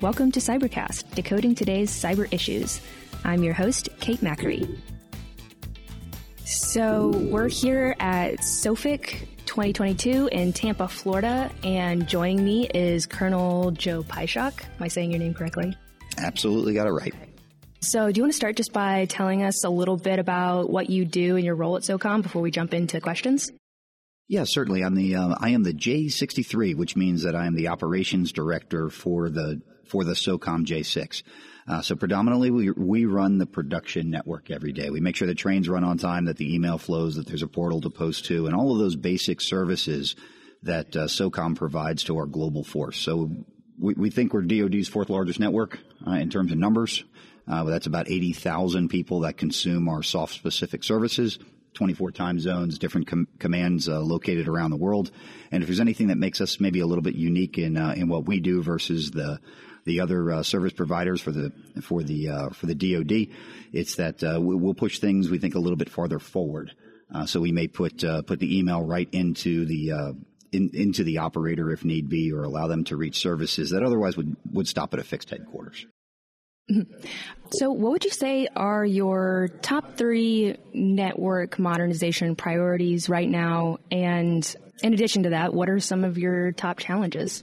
Welcome to Cybercast, decoding today's cyber issues. I'm your host, Kate Macri. So, we're here at SOFIC 2022 in Tampa, Florida, and joining me is Colonel Joe Pyshok. Am I saying your name correctly? Absolutely got it right. So, do you want to start just by telling us a little bit about what you do and your role at SOCOM before we jump into questions? Yeah, certainly. I'm the uh, I am the J63, which means that I am the operations director for the for the SOCOM J6. Uh, so predominantly we we run the production network every day. We make sure the trains run on time, that the email flows, that there's a portal to post to, and all of those basic services that uh, SOCOM provides to our global force. So we, we think we're DoD's fourth largest network uh, in terms of numbers. Uh, that's about 80,000 people that consume our SOF specific services. 24 time zones, different com- commands uh, located around the world. And if there's anything that makes us maybe a little bit unique in uh, in what we do versus the the other uh, service providers for the for the uh, for the DoD, it's that uh, we'll push things we think a little bit farther forward. Uh, so we may put put the email right into the in, into the operator if need be, or allow them to reach services that otherwise would would stop at a fixed headquarters. So, what would you say are your top three network modernization priorities right now? And in addition to that, what are some of your top challenges?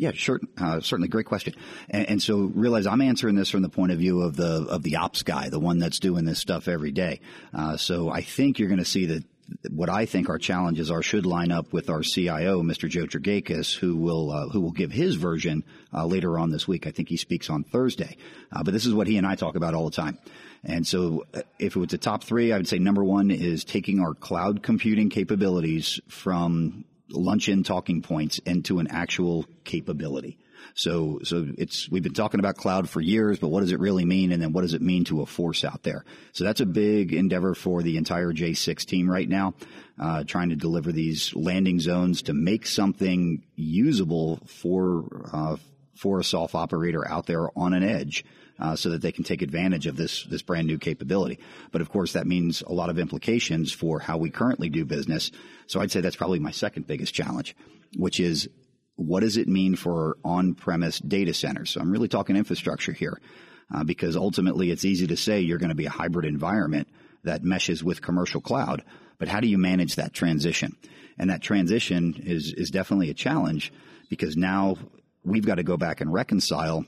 Yeah, sure. Uh, certainly, great question. And, and, so, realize I'm answering this from the point of view of the of the ops guy, the one that's doing this stuff every day. Uh, so, I think you're going to see that what I think our challenges are should line up with our CIO, Mr. Joe Dragakis, who will uh, who will give his version uh, later on this week. I think he speaks on Thursday. Uh, but this is what he and I talk about all the time. And so, uh, if it was the top three, I would say number one is taking our cloud computing capabilities from luncheon talking points into an actual capability. So, so it's, we've been talking about cloud for years, but what does it really mean? And then what does it mean to a force out there? So that's a big endeavor for the entire J6 team right now, uh, trying to deliver these landing zones to make something usable for, uh, for a SOF operator out there on an edge. Uh, so that they can take advantage of this this brand new capability. But of course, that means a lot of implications for how we currently do business. So I'd say that's probably my second biggest challenge, which is what does it mean for on-premise data centers? So I'm really talking infrastructure here, uh, because ultimately it's easy to say you're going to be a hybrid environment that meshes with commercial cloud, but how do you manage that transition? And that transition is is definitely a challenge because now we've got to go back and reconcile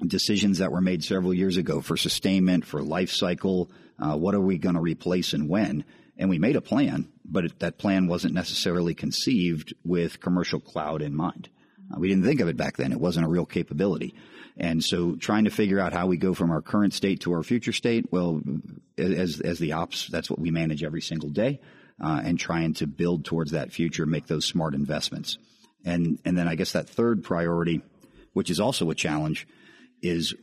decisions that were made several years ago for sustainment, for life cycle. Uh, what are we going to replace and when? And we made a plan, but it, that plan wasn't necessarily conceived with commercial cloud in mind. Uh, we didn't think of it back then. It wasn't a real capability. And so trying to figure out how we go from our current state to our future state, well, as, as the ops, that's what we manage every single day. Uh, and trying to build towards that future, make those smart investments. And, and then I guess that third priority, which is also a challenge, is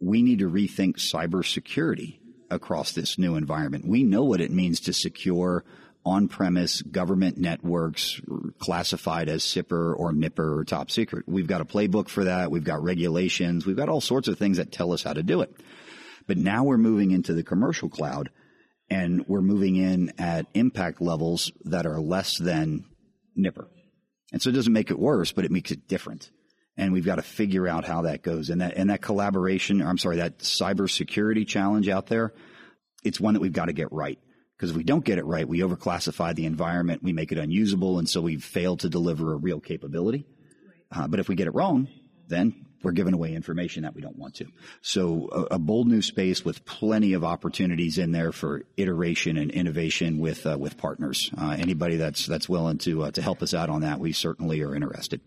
we need to rethink cybersecurity across this new environment. We know what it means to secure on-premise government networks classified as SIPR or NIPR or top secret. We've got a playbook for that. We've got regulations. We've got all sorts of things that tell us how to do it. But now we're moving into the commercial cloud and we're moving in at impact levels that are less than NIPR. And so it doesn't make it worse, but it makes it different and we've got to figure out how that goes. And that and that collaboration, I'm sorry, that cybersecurity challenge out there, it's one that we've got to get right. Because if we don't get it right, we overclassify the environment, we make it unusable, and so we've failed to deliver a real capability. Uh, but if we get it wrong, then we're giving away information that we don't want to. So a, a bold new space with plenty of opportunities in there for iteration and innovation with uh, with partners. Uh, anybody that's that's willing to uh, to help us out on that, we certainly are interested.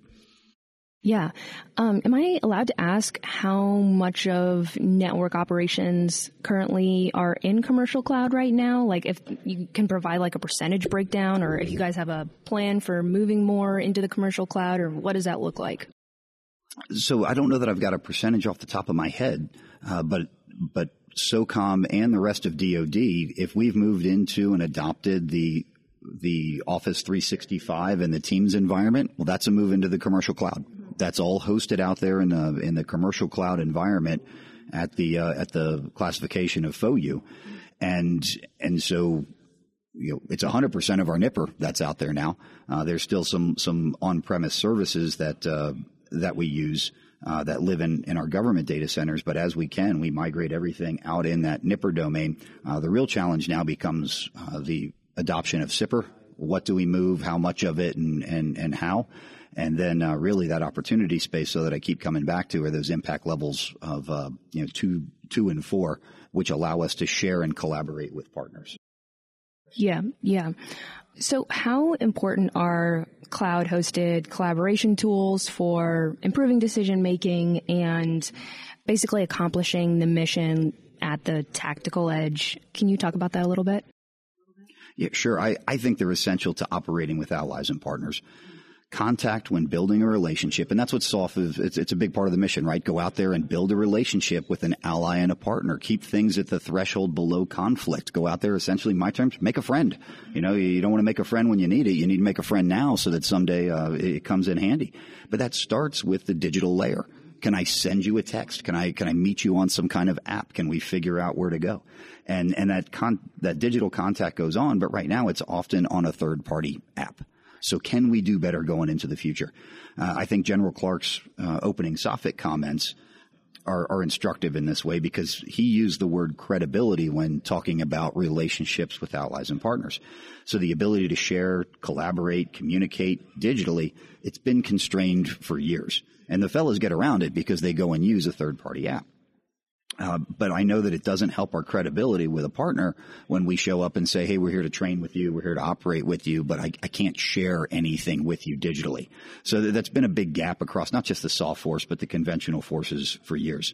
Yeah. Um, am I allowed to ask how much of network operations currently are in commercial cloud right now? Like if you can provide like a percentage breakdown or if you guys have a plan for moving more into the commercial cloud or what does that look like? So I don't know that I've got a percentage off the top of my head, uh, but, but SOCOM and the rest of DoD, if we've moved into and adopted the the Office 365 and the Teams environment, well, that's a move into the commercial cloud that's all hosted out there in the in the commercial cloud environment at the uh, at the classification of FOU, and and so you know, it's 100% of our NIPR that's out there now. Uh, there's still some some on-premise services that uh, that we use, uh, that live in, in our government data centers, but as we can, we migrate everything out in that NIPR domain. Uh, the real challenge now becomes uh, the adoption of SIPR. What do we move? How much of it, and and and how? And then uh, really that opportunity space, so that I keep coming back to, are those impact levels of uh, you know two two and four, which allow us to share and collaborate with partners. Yeah, yeah. So, how important are cloud hosted collaboration tools for improving decision making and basically accomplishing the mission at the tactical edge? Can you talk about that a little bit? Yeah, sure. I, I think they're essential to operating with allies and partners contact when building a relationship. And that's what SOF is. It's, it's, a big part of the mission, right? Go out there and build a relationship with an ally and a partner. Keep things at the threshold below conflict. Go out there, essentially, my terms, make a friend. You know, you don't want to make a friend when you need it. You need to make a friend now so that someday uh, it comes in handy. But that starts with the digital layer. Can I send you a text? Can I can I meet you on some kind of app? Can we figure out where to go? And and that con- that digital contact goes on, but right now it's often on a third party app. So can we do better going into the future? Uh, I think General Clarke's uh, opening SOFIC comments are, are, instructive in this way because he used the word credibility when talking about relationships with allies and partners. So the ability to share, collaborate, communicate digitally, it's been constrained for years. And the fellas get around it because they go and use a third party app. Uh, but I know that it doesn't help our credibility with a partner when we show up and say, "Hey, we're here to train with you, we're here to operate with you," but I, I can't share anything with you digitally. So that's been a big gap across not just the SOF force, but the conventional forces for years.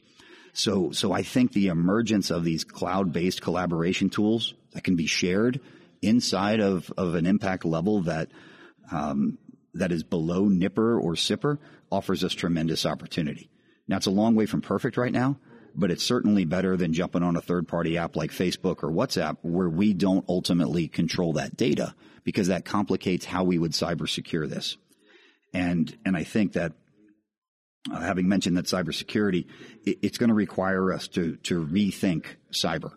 So, so I think the emergence of these cloud-based collaboration tools that can be shared inside of, of an impact level that um, that is below NIPR or SIPR offers us tremendous opportunity. Now, it's a long way from perfect right now but it's certainly better than jumping on a third party app like Facebook or WhatsApp where we don't ultimately control that data because that complicates how we would cyber secure this. And, and I think that uh, having mentioned that cybersecurity, it, it's going to require us to, to rethink cyber,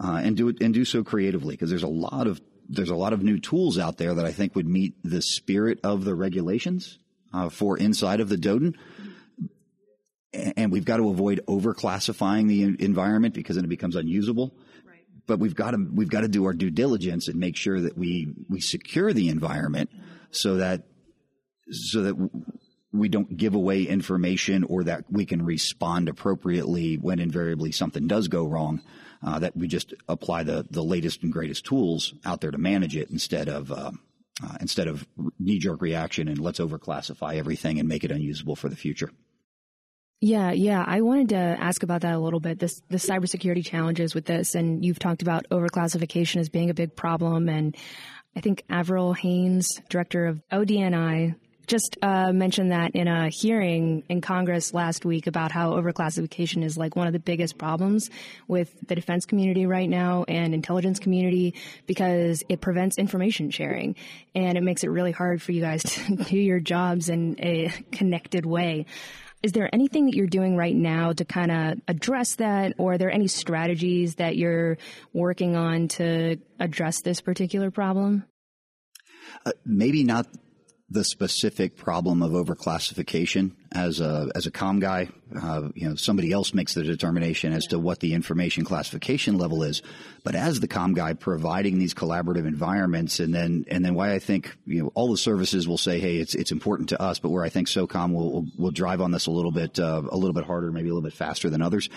uh, and do it, and do so creatively because there's a lot of, there's a lot of new tools out there that I think would meet the spirit of the regulations, uh, for inside of the DoDIN and we've got to avoid overclassifying the environment because then it becomes unusable. Right. But we've got to we've got to do our due diligence and make sure that we we secure the environment so that so that we don't give away information or that we can respond appropriately when invariably something does go wrong. Uh, that we just apply the the latest and greatest tools out there to manage it instead of. Uh, uh, instead of knee jerk reaction and let's overclassify everything and make it unusable for the future. Yeah, yeah. I wanted to ask about that a little bit. This the cybersecurity challenges with this, and you've talked about overclassification as being a big problem. And I think Avril Haines, director of ODNI, just uh, mentioned that in a hearing in Congress last week about how overclassification is like one of the biggest problems with the defense community right now and intelligence community because it prevents information sharing and it makes it really hard for you guys to do your jobs in a connected way. Is there anything that you're doing right now to kind of address that, or are there any strategies that you're working on to address this particular problem? Uh, maybe not the specific problem of overclassification as a as a com guy. Uh, you know, somebody else makes the determination as to what the information classification level is. But as the com guy, providing these collaborative environments, and then and then why I think you know all the services will say, hey, it's it's important to us, but where I think SOCOM will will, will drive on this a little bit uh, a little bit harder, maybe a little bit faster than others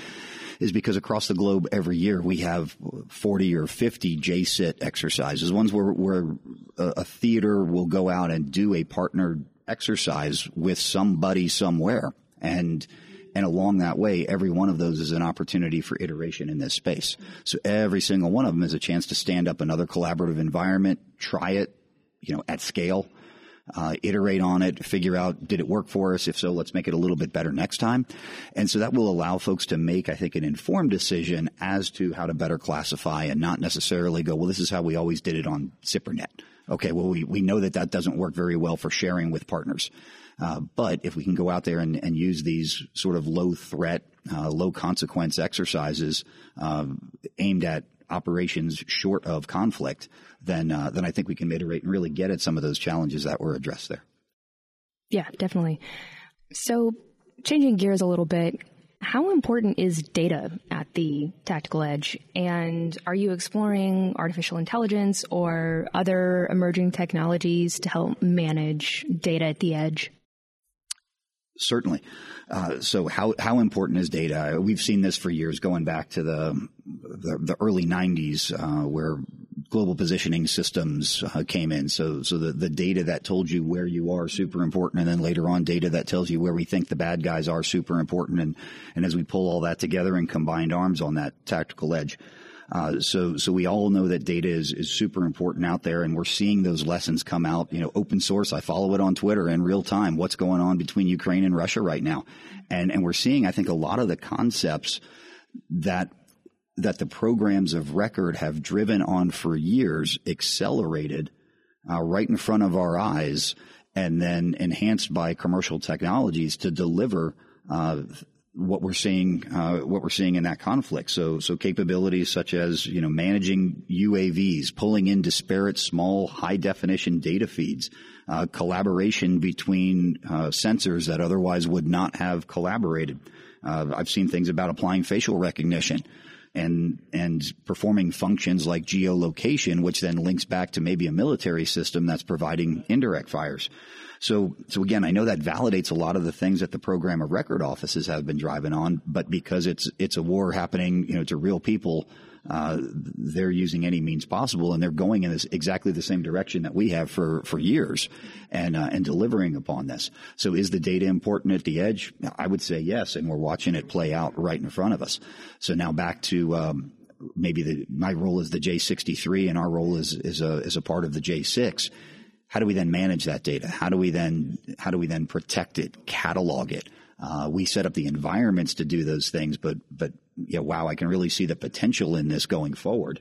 is because across the globe every year we have 40 or 50 JCET exercises, ones where, where a, theater will go out and do a partnered exercise with somebody somewhere. And, and along that way, every one of those is an opportunity for iteration in this space. So every single one of them is a chance to stand up another collaborative environment, try it, you know, at scale, uh, iterate on it, figure out did it work for us? If so, let's make it a little bit better next time. And so that will allow folks to make, I think, an informed decision as to how to better classify and not necessarily go, well, this is how we always did it on SIPRNet. Okay, well, we, we know that that doesn't work very well for sharing with partners. Uh, but if we can go out there and, and use these sort of low threat, uh, low consequence exercises uh, aimed at operations short of conflict, then uh, then I think we can iterate and really get at some of those challenges that were addressed there. Yeah, definitely. So changing gears a little bit, how important is data at the tactical edge? And are you exploring artificial intelligence or other emerging technologies to help manage data at the edge? Certainly. Uh, so how how important is data? We've seen this for years, going back to the the, the early '90s, uh, where global positioning systems uh, came in. So so the the data that told you where you are super important, and then later on data that tells you where we think the bad guys are super important. And and as we pull all that together and combined arms on that tactical edge. Uh, so, so we all know that data is, is super important out there, and we're seeing those lessons come out. You know, open source. I follow it on Twitter in real time. What's going on between Ukraine and Russia right now, and and we're seeing, I think, a lot of the concepts that that the programs of record have driven on for years accelerated uh, right in front of our eyes, and then enhanced by commercial technologies to deliver uh, what we're seeing, uh, what we're seeing in that conflict. So, so capabilities such as you know managing UAVs, pulling in disparate, small, high definition data feeds, uh, collaboration between uh, sensors that otherwise would not have collaborated. Uh, I've seen things about applying facial recognition. And, and performing functions like geolocation, which then links back to maybe a military system that's providing indirect fires. So, so again, I know that validates a lot of the things that the program of record offices have been driving on, but because it's, it's a war happening, you know, to real people, uh, they're using any means possible and they're going in this, exactly the same direction that we have for, for years and, uh, and delivering upon this. So is the data important at the edge? I would say yes. And we're watching it play out right in front of us. So now back to, um, maybe the, my role is the J63 and our role is, is a, is a part of the J6 how do we then manage that data? How do we then how do we then protect it, catalog it? Uh, we set up the environments to do those things, but but yeah, wow, I can really see the potential in this going forward,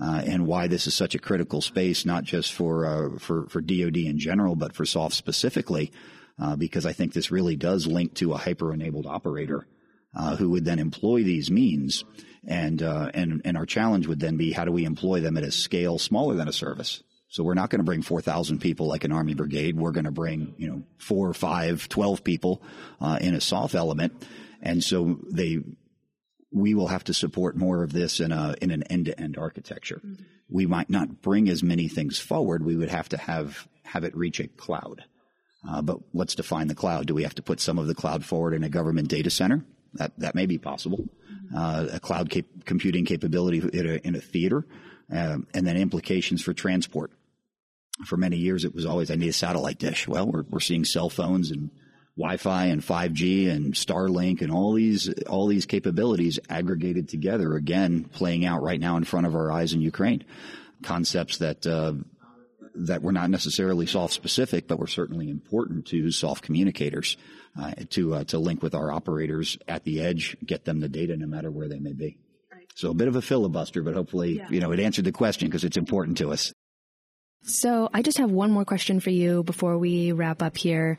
uh, and why this is such a critical space, not just for uh, for for DoD in general, but for SOF specifically, uh, because I think this really does link to a hyper-enabled operator uh, who would then employ these means, and uh, and and our challenge would then be how do we employ them at a scale smaller than a service. So we're not going to bring 4,000 people like an Army brigade. We're going to bring, you know, four, five, 12 people uh, in a SOF element. And so they, we will have to support more of this in a, in an end to end architecture. Mm-hmm. We might not bring as many things forward. We would have to have, have it reach a cloud. Uh, but let's define the cloud. Do we have to put some of the cloud forward in a government data center? That, that may be possible. Mm-hmm. Uh, a cloud cap- computing capability in a, in a theater, um, and then implications for transport for many years it was always I need a satellite dish. Well, we're we're seeing cell phones and Wi-Fi and 5G and Starlink and all these all these capabilities aggregated together again playing out right now in front of our eyes in Ukraine. Concepts that uh, that were not necessarily SOF specific but were certainly important to SOF communicators uh, to uh, to link with our operators at the edge, get them the data no matter where they may be. So a bit of a filibuster, but hopefully, yeah. you know, it answered the question because it's important to us. So I just have one more question for you before we wrap up here.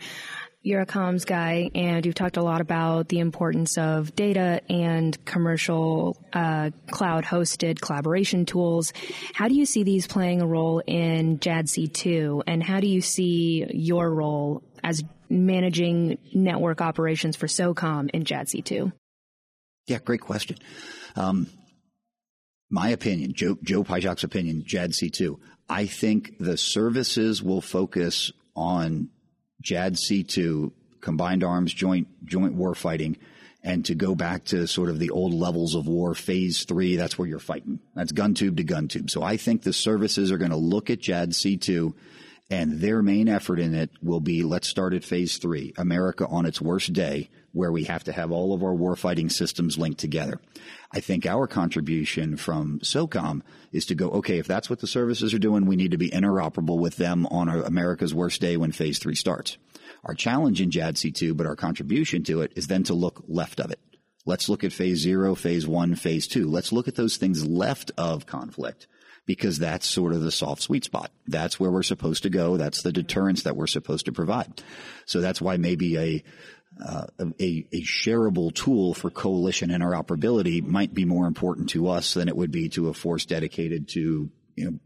You're a comms guy, and you've talked a lot about the importance of data and commercial uh, cloud-hosted collaboration tools. How do you see these playing a role in JADC2, and how do you see your role as managing network operations for SOCOM in JADC2? Yeah, great question. Um, my opinion, Joe, Joe Pyzak's opinion, JADC2. I think the services will focus on JADC2, combined arms, joint joint war fighting, and to go back to sort of the old levels of war, phase three, that's where you're fighting. That's gun tube to gun tube. So I think the services are going to look at JADC2 and their main effort in it will be let's start at phase three, America on its worst day, where we have to have all of our warfighting systems linked together. I think our contribution from SOCOM is to go, okay, if that's what the services are doing, we need to be interoperable with them on America's worst day when phase three starts. Our challenge in JADC2, but our contribution to it is then to look left of it. Let's look at phase zero, phase one, phase two. Let's look at those things left of conflict because that's sort of the SOF sweet spot. That's where we're supposed to go. That's the deterrence that we're supposed to provide. So that's why maybe a uh, a, a shareable tool for coalition interoperability might be more important to us than it would be to a force dedicated to you know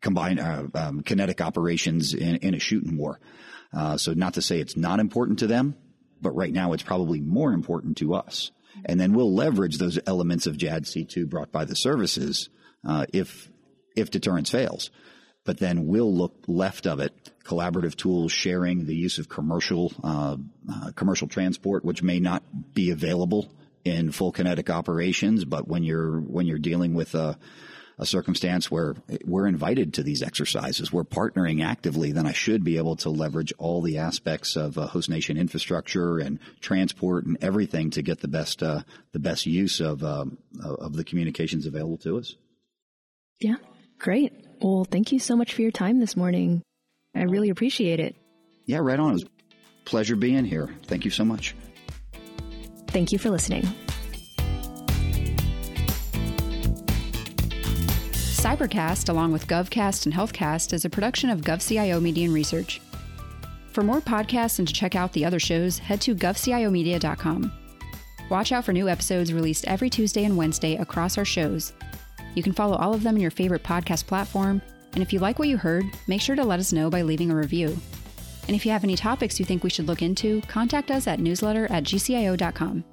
combine uh, um, kinetic operations in, in, a shooting war. Uh, so not to say it's not important to them, but right now it's probably more important to us. And then we'll leverage those elements of JADC2 brought by the services uh, if if deterrence fails. But then we'll look left of it, collaborative tools, sharing the use of commercial uh, uh, commercial transport, which may not be available in full kinetic operations, but when you're when you're dealing with a a circumstance where we're invited to these exercises, we're partnering actively, then I should be able to leverage all the aspects of uh, host nation infrastructure and transport and everything to get the best uh, the best use of um, of the communications available to us. Yeah, great. Well, thank you so much for your time this morning. I really appreciate it. Yeah, right on. It was pleasure being here. Thank you so much. Thank you for listening. Cybercast, along with GovCast and HealthCast, is a production of GovCIO Media and Research. For more podcasts and to check out the other shows, head to govciomedia.com. Watch out for new episodes released every Tuesday and Wednesday across our shows. You can follow all of them in your favorite podcast platform, and if you like what you heard, make sure to let us know by leaving a review. And if you have any topics you think we should look into, contact us at newsletter at gcio.com.